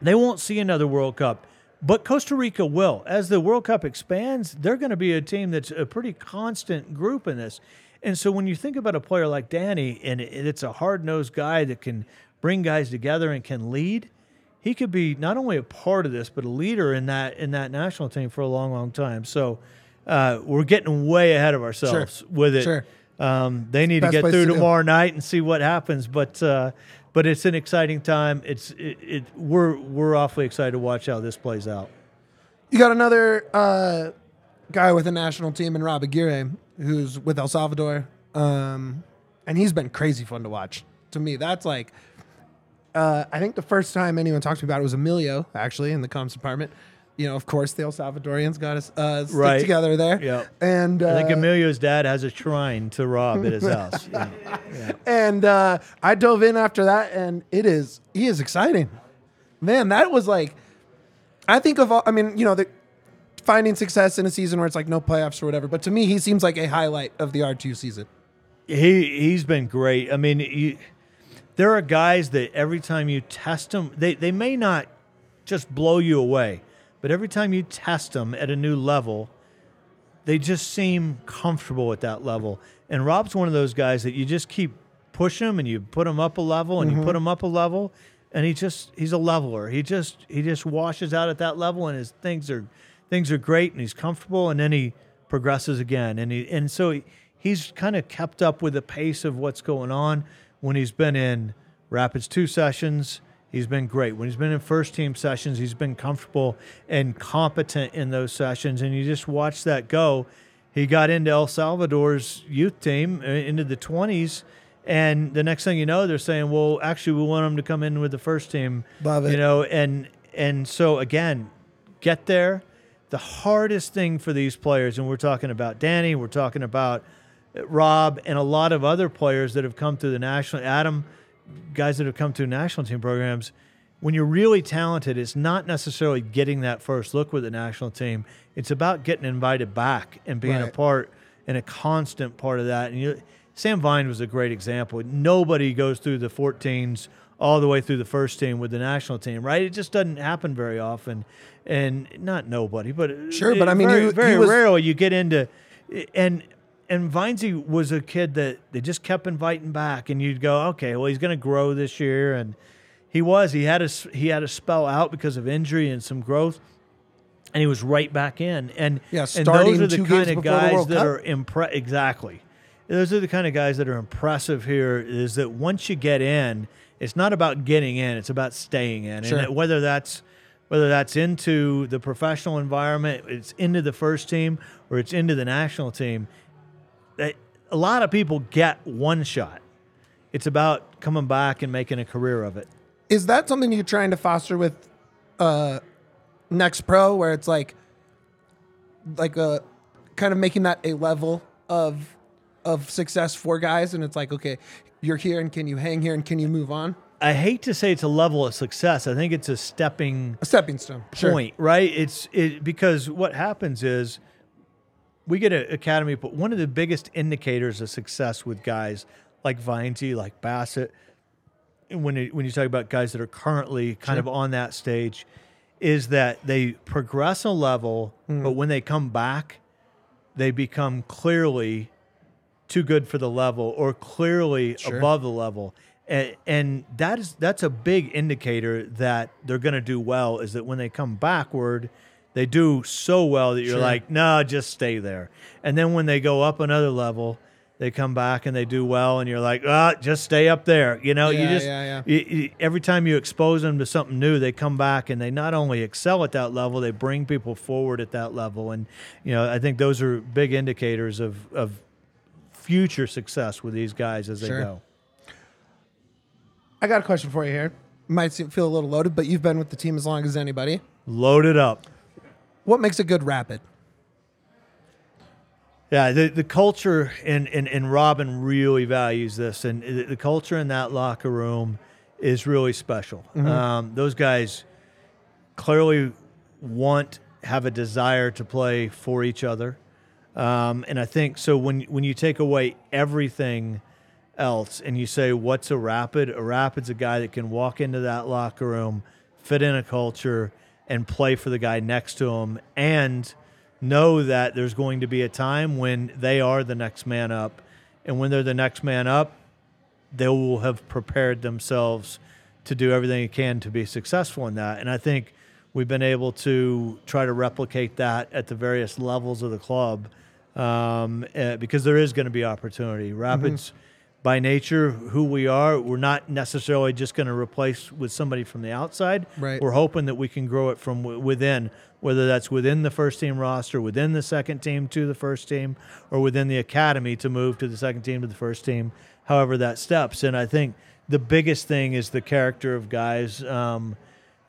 They won't see another World Cup, but Costa Rica will. As the World Cup expands, they're going to be a team that's a pretty constant group in this. And so when you think about a player like Danny, and it's a hard nosed guy that can bring guys together and can lead, he could be not only a part of this, but a leader in that in that national team for a long, long time. So uh, we're getting way ahead of ourselves with it. Sure. Um, they need to get through to tomorrow night and see what happens. But uh, but it's an exciting time. It's it, it we're we're awfully excited to watch how this plays out. You got another uh, guy with a national team in Rob Aguirre, who's with El Salvador, um, and he's been crazy fun to watch. To me, that's like, uh, I think the first time anyone talked to me about it was Emilio, actually, in the comms department. You know, of course, the El Salvadorians got us uh, stick Right. together there. Yep. And uh, I think Emilio's dad has a shrine to Rob at his [laughs] house. Yeah. and uh, I dove in after that, and it is he is exciting, man. That was like, I think of all. I mean, you know, the finding success in a season where it's like no playoffs or whatever. But to me, he seems like a highlight of the R two season. He he's been great. I mean, you, there are guys that every time you test them, they they may not just blow you away, but every time you test them at a new level, they just seem comfortable at that level. And Rob's one of those guys that you just keep pushing him and you put him up a level and you mm-hmm. put him up a level and he just he's a leveler. He just he just washes out at that level and his things are things are great and he's comfortable and then he progresses again and he and so he, he's kind of kept up with the pace of what's going on when he's been in Rapids 2 sessions He's been great. When he's been in first team sessions, he's been comfortable and competent in those sessions. And you just watch that go. He got into El Salvador's youth team, uh, into the 20s. And the next thing you know, they're saying, well, actually, we want him to come in with the first team. Love it. You know, and and so again, get there. The hardest thing for these players, and we're talking about Danny, we're talking about uh, Rob, and a lot of other players that have come through the national. Adam, guys that have come through national team programs. When you're really talented, it's not necessarily getting that first look with the national team. It's about getting invited back and being a part and a constant part of that. And you, Sam Vine was a great example. Nobody goes through the 14s all the way through the first team with the national team, right? It just doesn't happen very often, and not nobody, but Sure, but I mean, very, you- very he was- rarely you get into, and and Vinesy was a kid that they just kept inviting back, and you'd go, okay, well he's going to grow this year, and he was. He had a he had a spell out because of injury and some growth. And he was right back in, and Yeah, and starting those are the kind of guys that Cup. are impre- exactly. Those are the kind of guys that are impressive here. Is that once you get in, it's not about getting in; it's about staying in. Sure. And whether that's whether that's into the professional environment, it's into the first team, or it's into the national team. That a lot of people get one shot. It's about coming back and making a career of it. Is that something you're trying to foster with uh, Next Pro, where it's like, like a kind of making that a level of of success for guys, and it's like, okay, you're here, and can you hang here, and can you move on? I hate to say it's a level of success. I think it's a stepping A stepping stone. Sure. point, right? It's it because what happens is we get an academy, but one of the biggest indicators of success with guys like Vinesy, like Bassett, when it, when you talk about guys that are currently kind of on that stage, is that they progress a level, hmm. but when they come back, they become clearly too good for the level or clearly above the level. And, and that is that's a big indicator that they're going to do well is that when they come backward, they do so well that you're Sure. like, no, just stay there. And then when they go up another level, they come back and they do well, and you're like, ah, just stay up there. You know, you just yeah, yeah. you- you- every time you expose them to something new, they come back and they not only excel at that level, they bring people forward at that level. And you know, I think those are big indicators of of future success with these guys as they go. I got a question for you here. Might seem, feel a little loaded, but you've been with the team as long as anybody. Load it up. What makes a good rapid? Yeah, the, the culture and, and, and Robin really values this, and the, the culture in that locker room is really special. Um, those guys clearly want, have a desire to play for each other, um, and I think so. When when you take away everything else and you say what's a rapid, a rapid's a guy that can walk into that locker room, fit in a culture, and play for the guy next to him, and know that there's going to be a time when they are the next man up. And when they're the next man up, they will have prepared themselves to do everything they can to be successful in that. And I think we've been able to try to replicate that at the various levels of the club um, uh, because there is going to be opportunity. Rapids, by nature, who we are, we're not necessarily just going to replace with somebody from the outside. Right. We're hoping that we can grow it from w- within, whether that's within the first team roster, within the second team to the first team, or within the academy to move to the second team to the first team, however that steps. And I think the biggest thing is the character of guys. Um,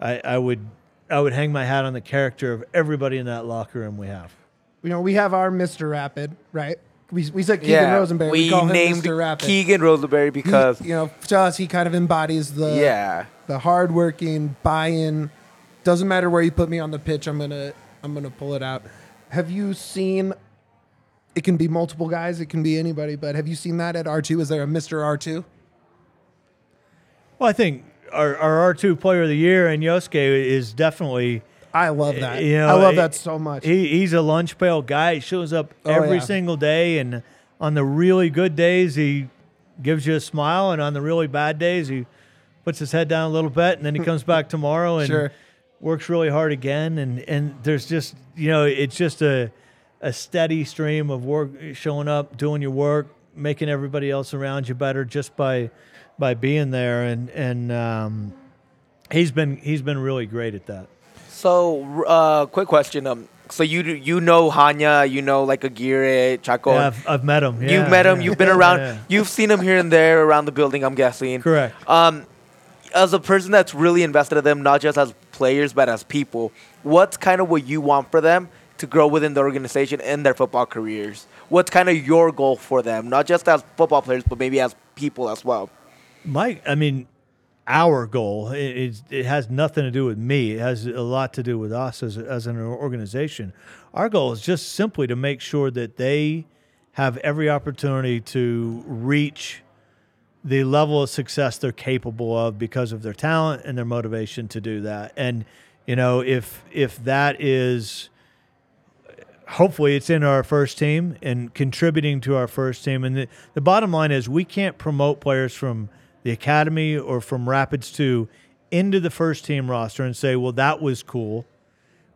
I, I would I would hang my hat on the character of everybody in that locker room we have. You know, we have our Mr. Rapid, right? We, we said Keegan Rosenberry. We, call him named Mr. Rapid. Keegan Rosenberry He- because you know, to us, he kind of embodies the yeah, the hardworking buy-in. Doesn't matter where you put me on the pitch, I'm gonna I'm gonna pull it out. Have you seen? It can be multiple guys. It can be anybody. But have you seen that at R two? Is there a Mister R two? Well, I think our, our R two player of the year and Yosuke is definitely I love that. You know, I love that so much. He, he's a lunch pail guy. He shows up Oh, every yeah. single day, and on the really good days, he gives you a smile, and on the really bad days, he puts his head down a little bit, and then he [laughs] comes back tomorrow and Sure. works really hard again. And and there's just you know, it's just a a steady stream of work, showing up, doing your work, making everybody else around you better just by by being there, and and um, he's been he's been really great at that. So, uh, quick question. Um, so you you know Hanya, you know like Aguirre, Chacon. Yeah, I've, I've met him. you've Yeah, met him. yeah. You've been [laughs] around. Yeah. You've seen him here and there around the building. I'm guessing. Correct. Um, as a person that's really invested in them, not just as players but as people, what's kind of what you want for them to grow within the organization in their football careers? What's kind of your goal for them, not just as football players, but maybe as people as well? Mike, I mean, our goal it, it has nothing to do with me. It has a lot to do with us as, as an organization. Our goal is just simply to make sure that they have every opportunity to reach the level of success they're capable of because of their talent and their motivation to do that. And you know, if if that is hopefully it's in our first team and contributing to our first team. And the, the bottom line is we can't promote players from the academy or from Rapids 2 into the first team roster and say, well, that was cool.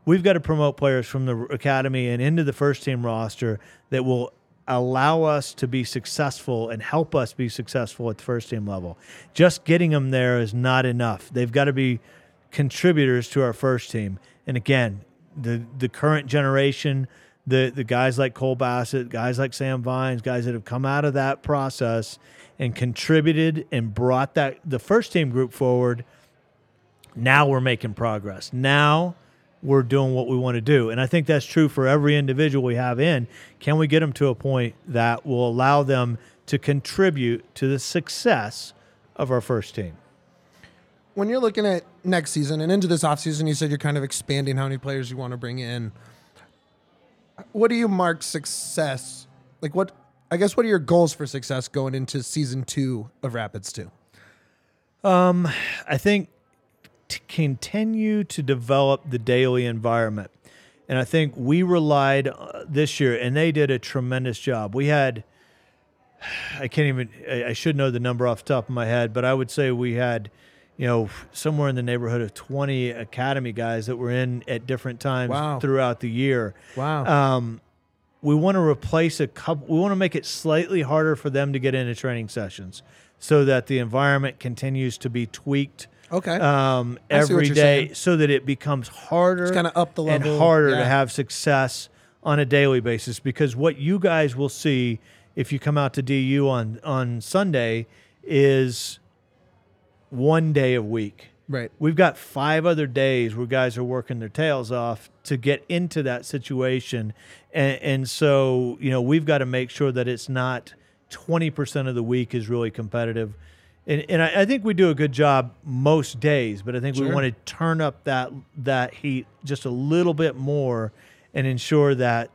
We've got to promote players from the academy and into the first team roster that will allow us to be successful and help us be successful at the first team level. Just getting them there is not enough. They've got to be contributors to our first team. And again, the the current generation, the the guys like Cole Bassett, guys like Sam Vines, guys that have come out of that process and contributed and brought that the first team group forward. Now we're making progress. Now we're doing what we want to do. And I think that's true for every individual we have in. Can we get them to a point that will allow them to contribute to the success of our first team? When you're looking at next season and into this offseason, you said you're kind of expanding how many players you want to bring in. What do you mark success? Like what I guess what are your goals for success going into season 2 of Rapids 2? Um, I think to continue to develop the daily environment. And I think we relied uh, this year, and they did a tremendous job. We had, [sighs] I can't even, I should know the number off the top of my head, but I would say we had, you know, somewhere in the neighborhood of 20 academy guys that were in at different times wow. throughout the year. Wow. Um, we want to replace a couple, we want to make it slightly harder for them to get into training sessions so that the environment continues to be tweaked Okay. Um, every day, so that it becomes harder, kind of up the level, and harder yeah. to have success on a daily basis. Because what you guys will see if you come out to DU on on Sunday is one day a week. Right. We've got five other days where guys are working their tails off to get into that situation, and, and so you know we've got to make sure that it's not twenty percent of the week is really competitive and, and I, I, think we do a good job most days, but I think sure. we want to turn up that that heat just a little bit more and ensure that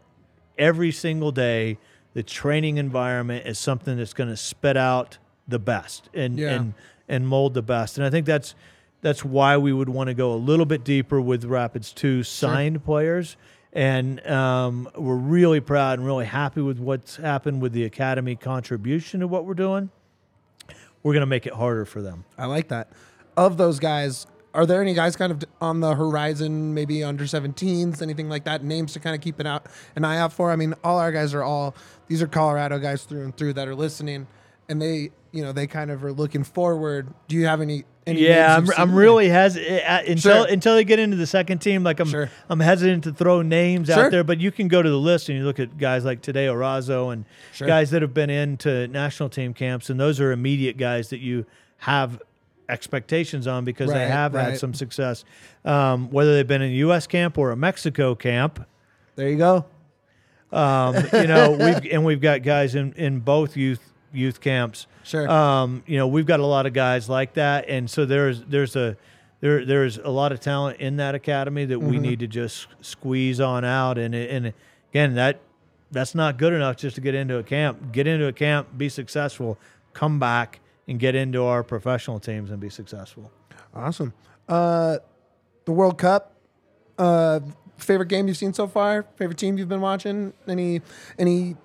every single day the training environment is something that's going to spit out the best and yeah. and and mold the best. And I think that's that's why we would want to go a little bit deeper with Rapids two signed sure. players. And um, we're really proud and really happy with what's happened with the academy contribution to what we're doing we're going to make it harder for them. I like that. Of those guys, are there any guys kind of on the horizon, maybe under 17s, anything like that? Names to kind of keep an out an eye out for. I mean, all our guys are all these are Colorado guys through and through that are listening, and they you know they kind of are looking forward. Do you have any? any yeah, I'm, I'm really hesitant uh, until sure. until they get into the second team. Like I'm sure. I'm hesitant to throw names sure. out there, but you can go to the list and you look at guys like Tadeo Razo and guys that have been into national team camps, and those are immediate guys that you have expectations on because right, they have right. had some success, um, whether they've been in a U.S. camp or a Mexico camp. There you go. Um, you know, [laughs] we've and we've got guys in, in both youth youth camps. Sure. Um, you know, we've got a lot of guys like that, and so there's there's a there there's a lot of talent in that academy that mm-hmm. we need to just squeeze on out. And and again, that that's not good enough just to get into a camp. Get into a camp, be successful, come back and get into our professional teams and be successful. Awesome. Uh, the World Cup. Uh, favorite game you've seen so far? Favorite team you've been watching? Any any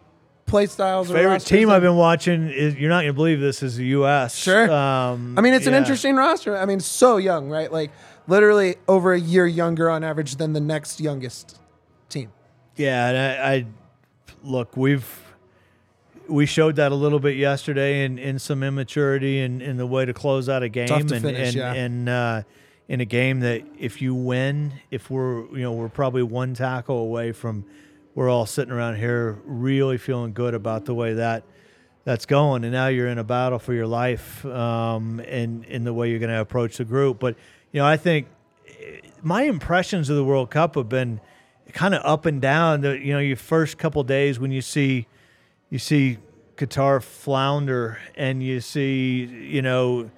play styles. Favorite team I've been watching is you're not gonna believe this is the U.S. Sure. Um, I mean, it's yeah. an interesting roster. I mean, so young, right? Like literally over a year younger on average than the next youngest team. Yeah, and I, I look, we've we showed that a little bit yesterday in, in some immaturity and in, in the way to close out a game and finish, and, yeah. and uh, in a game that if you win, if we're you know we're probably one tackle away from we're all sitting around here really feeling good about the way that that's going. And now you're in a battle for your life um, and in the way you're going to approach the group. But, you know, I think eh, my impressions of the World Cup have been kind of up and down. The, you know, your first couple days when you see, you see Qatar flounder and you see, you know,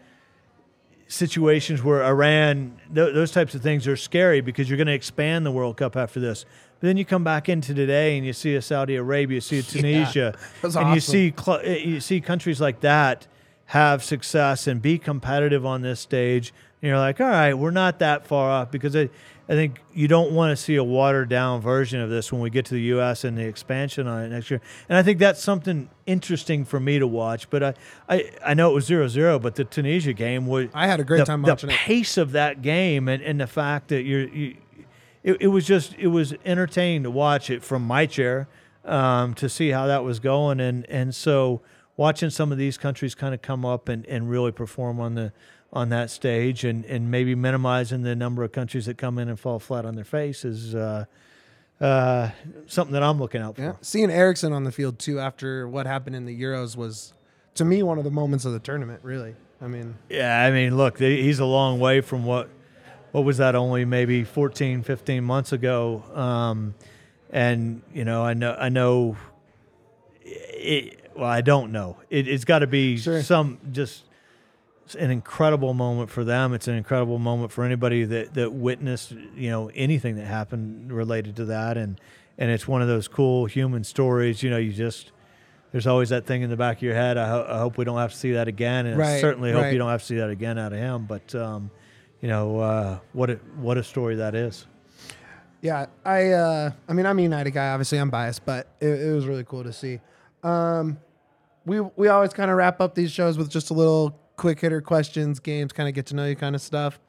situations where Iran, th- those types of things are scary because you're going to expand the World Cup after this. But then you come back into today and you see a Saudi Arabia, you see [laughs] a Tunisia, yeah, and awesome. you see cl- eh, you see countries like that have success and be competitive on this stage. And you're like, all right, we're not that far off because I, I think you don't want to see a watered down version of this when we get to the U.S. and the expansion on it next year. And I think that's something interesting for me to watch. But I, I, I know it was 0 0, but the Tunisia game was. I had a great the, time the watching it. pace of that game and, and the fact that you're. You, it, it was just it was entertaining to watch it from my chair um, to see how that was going and and so watching some of these countries kind of come up and, and really perform on the on that stage and, and maybe minimizing the number of countries that come in and fall flat on their face is uh, uh, something that I'm looking out for. Yeah. Seeing Eriksen on the field too after what happened in the Euros was, to me, one of the moments of the tournament. Really, I mean, Yeah, I mean, look, he's a long way from what what was that only maybe 14, 15 months ago. Um, and you know, I know, I know. It, well, I don't know. It, it's got to be Sure. some just an incredible moment for them. It's an incredible moment for anybody that that witnessed you know anything that happened related to that, and and it's one of those cool human stories. You know, you just there's always that thing in the back of your head. I, ho- I hope we don't have to see that again, and I Right, certainly hope right. you don't have to see that again out of him. But um, you know uh, what a, what a story that is. yeah, I, uh, I mean, I'm a United guy. Obviously, I'm biased, but it, it was really cool to see. Um, we we always kind of wrap up these shows with just a little quick hitter questions, games, kind of get to know you kind of stuff.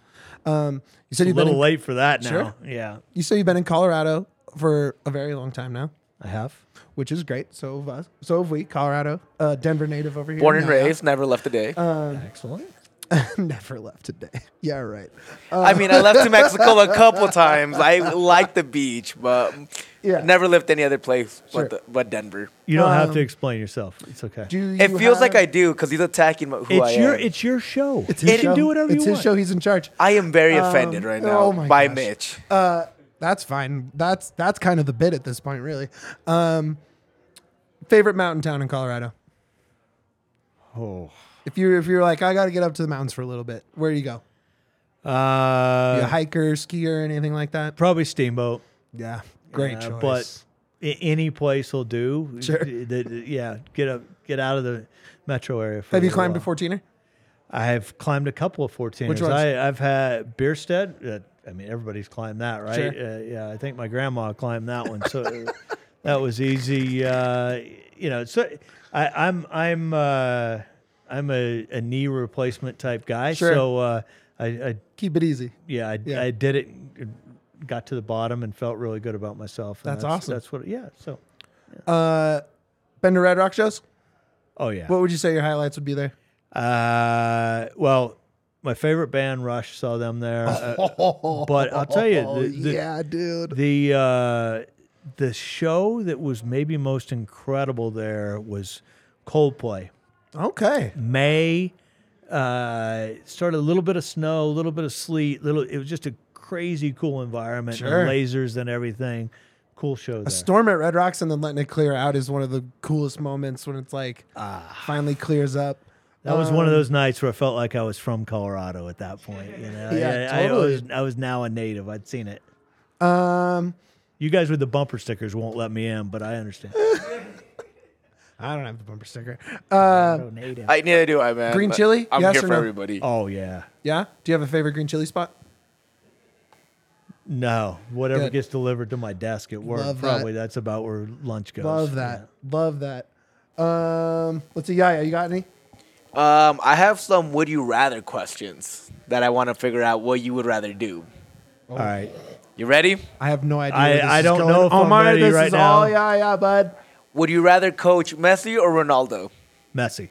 Um, you said A you've been little in, late for that now. Sure. Yeah, you said you've been in Colorado for a very long time now, I have. which is great. So have us. So have we. Colorado, uh, Denver native over here. Born and Yeah, yeah. raised, never left a day. Excellent. [laughs] Never left today. [laughs] Yeah, right. I mean, I left to Mexico a couple [laughs] times. I like the beach, but Yeah. never lived any other place Sure. but, the, but Denver. You don't have Um, to explain yourself. It's okay. Do you It feels like I do because he's attacking who I it's your am. it's your show. It's his can show. do whatever it's you his want. show. He's in charge. I am very Um, offended right now oh by gosh. Mitch. Uh, that's fine. That's that's kind of the bit at this point, really. Um, favorite mountain town in Colorado. Oh. If you if you're like, I got to get up to the mountains for a little bit. Where do you go? Uh, you a hiker, skier, anything like that? probably Steamboat. Yeah, great Uh, choice. but any place will do. Sure. Yeah, get up, get out of the metro area. For have you little climbed a while. 14er? I have climbed a couple of 14ers. Which ones? I, I've had Bierstadt. Uh, I mean, everybody's climbed that, right? Sure. Uh, yeah, I think my grandma climbed that one, so that was easy. Uh, you know, so I, I'm I'm uh, I'm a, a knee replacement type guy. Sure. So uh, I, I Keep it easy. yeah, I, Yeah. I did it, got to the bottom, and felt really good about myself. and That's awesome. That's what. Yeah. So. Uh, been to Red Rock shows? Oh yeah. What would you say your highlights would be there? Uh, well, my favorite band, Rush, saw them there. Uh, [laughs] but I'll tell you, the, the, yeah, dude. the uh, the show that was maybe most incredible there was Coldplay. Okay. May uh, started a little bit of snow, a little bit of sleet. Little, it was just a crazy cool environment, Sure. and lasers and everything. Cool show A storm at Red Rocks and then letting it clear out is one of the coolest moments when it's like finally clears up. That was one of Um, those nights where I felt like I was from Colorado at that point. You know, Yeah, I, I totally. was I was now a native. I'd seen it. Um, You guys with the bumper stickers won't let me in, but I understand. [laughs] I don't have the bumper sticker. Uh, Oh. I neither do I, man. Green but chili? I'm Yes here or for no? everybody. oh yeah. yeah. Do you have a favorite green chili spot? No, whatever Good. gets delivered to my desk at work, Love that. probably that's about where lunch goes. Love that. Love that. Um, let's see. Yeah, yeah. You got any? Um, I have some would you rather questions that I want to figure out what you would rather do. Yeah. All right. You ready? I have no idea. I- where this I is don't going. know if I'm Omar, ready this right is now. all yeah, yeah, bud. Would you rather coach Messi or Ronaldo? Messi.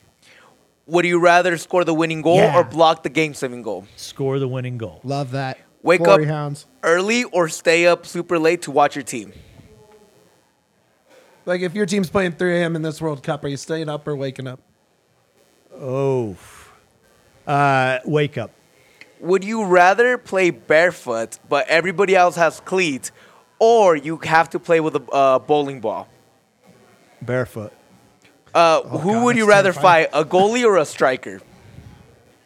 Would you rather score the winning goal Yeah. or block the game-saving goal? Score the winning goal. Love that. Wake Glory up- hounds. Early or stay up super late to watch your team? Like if your team's playing 3 a.m. in this World Cup, are you staying up or waking up? Oh. Uh, wake up. Would you rather play barefoot but everybody else has cleats, or you have to play with a uh, bowling ball? Barefoot. Uh, Oh, who God, would you rather terrifying. fight, a goalie or a striker?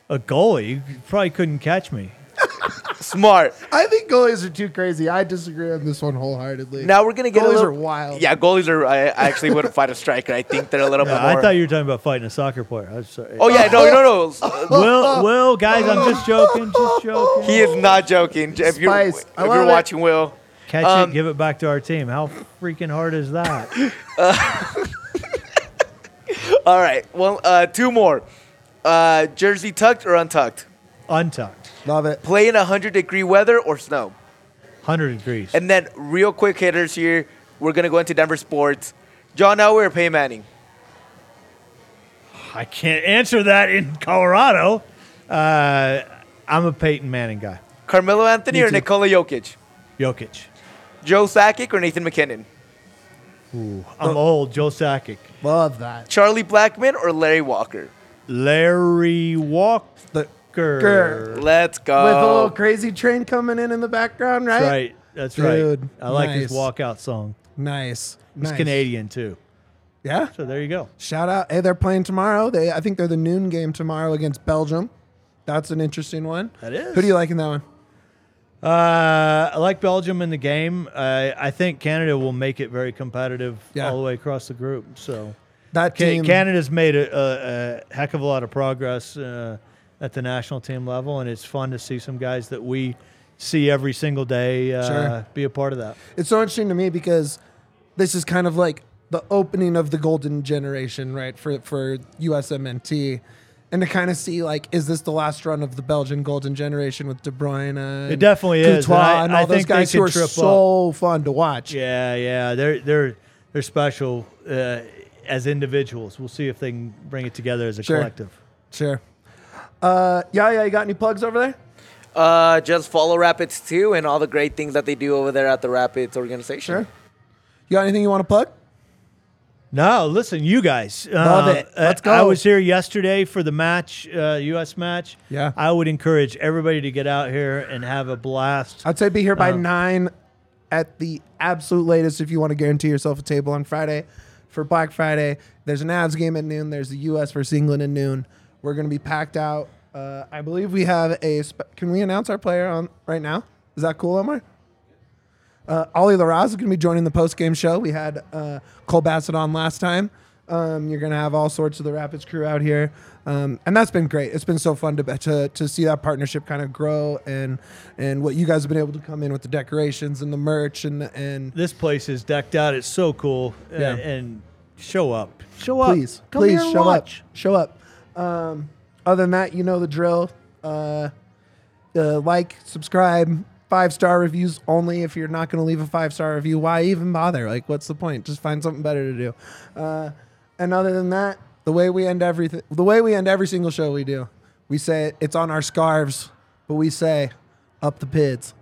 A goalie. You probably couldn't catch me. [laughs] Smart. I think goalies are too crazy. I disagree on this one wholeheartedly. Now we're gonna get Goalies a little. are wild. Yeah, goalies are. I I actually wouldn't fight a striker. I think they're a little [laughs] Yeah, bit more. I thought you were talking about fighting a soccer player. I'm sorry. oh yeah, no, no, no. [laughs] Will, Will, guys, I'm just joking, just joking. He is not joking. If you're if you're love it. watching, Will. Catch Um, it, give it back to our team. How freaking hard is that? [laughs] All right. Well, uh, two more. Uh, jersey tucked or untucked? Untucked, Love it. Play in 100 degree weather or snow? 100 degrees. And then, real quick hitters here. We're going to go into Denver sports. John Elway or Peyton Manning? I can't answer that in Colorado. Uh, I'm a Peyton Manning guy. Carmelo Anthony Me or too. Nikola Jokic? Jokic. Joe Sakic or Nathan MacKinnon? Ooh, Oh. I'm old. Joe Sakic. Love that. Charlie Blackmon or Larry Walker? Larry Walker. The Grr. Let's go. with a little crazy train coming in in the background, right? That's right. That's Dude, right. I like his nice. walkout song. Nice. He's nice. Canadian too. Yeah. So there you go. Shout out. Hey, they're playing tomorrow. They, I think they're the noon game tomorrow against Belgium. That's an interesting one. That is. Who do you like in that one? Uh, I like Belgium in the game. I I think Canada will make it very competitive Yeah. all the way across the group. So That Ca- team. Canada's made a, a, a heck of a lot of progress uh, at the national team level, and it's fun to see some guys that we see every single day uh, Sure. be a part of that. It's so interesting to me because this is kind of like the opening of the golden generation, right? For for USMNT. And to kind of see like, is this the last run of the Belgian golden generation with De Bruyne? And It definitely is, and I- and I all those think they guys who are trip so fun to watch. Yeah, yeah, they're they're they're special uh, as individuals. We'll see if they can bring it together as a Sure. collective. Sure. Uh, yeah, yeah. You got any plugs over there? Uh, just follow Rapids 2 and all the great things that they do over there at the Rapids organization. Sure. You got anything you want to plug? No, listen, you guys. Love uh, it. Let's go. I was here yesterday for the match, uh, U.S. match. Yeah. I would encourage everybody to get out here and have a blast. I'd say be here by Uh, nine at the absolute latest if you want to guarantee yourself a table on Friday for Black Friday. There's an Avs game at noon. There's the U.S. versus England at noon. We're going to be packed out. Uh, I believe we have a. Can we announce our player on right now? Is that cool, Omar? Uh, Ollie Larraz is going to be joining the post game show. We had uh, Cole Bassett on last time. Um, you're going to have all sorts of the Rapids crew out here, um, and that's been great. It's been so fun to to to see that partnership kind of grow and and what you guys have been able to come in with the decorations and the merch and and This place is decked out. It's so cool. Yeah. and show up. Show up. please Come please here and show watch. up show up. Um, other than that, you know the drill. Uh, uh, like, subscribe, five star reviews only. If you're not going to leave a five star review, why even bother? Like, what's the point? Just find something better to do. Uh, and other than that, the way we end everything, the way we end every single show we do, we say it's on our scarves, but we say, up the pids.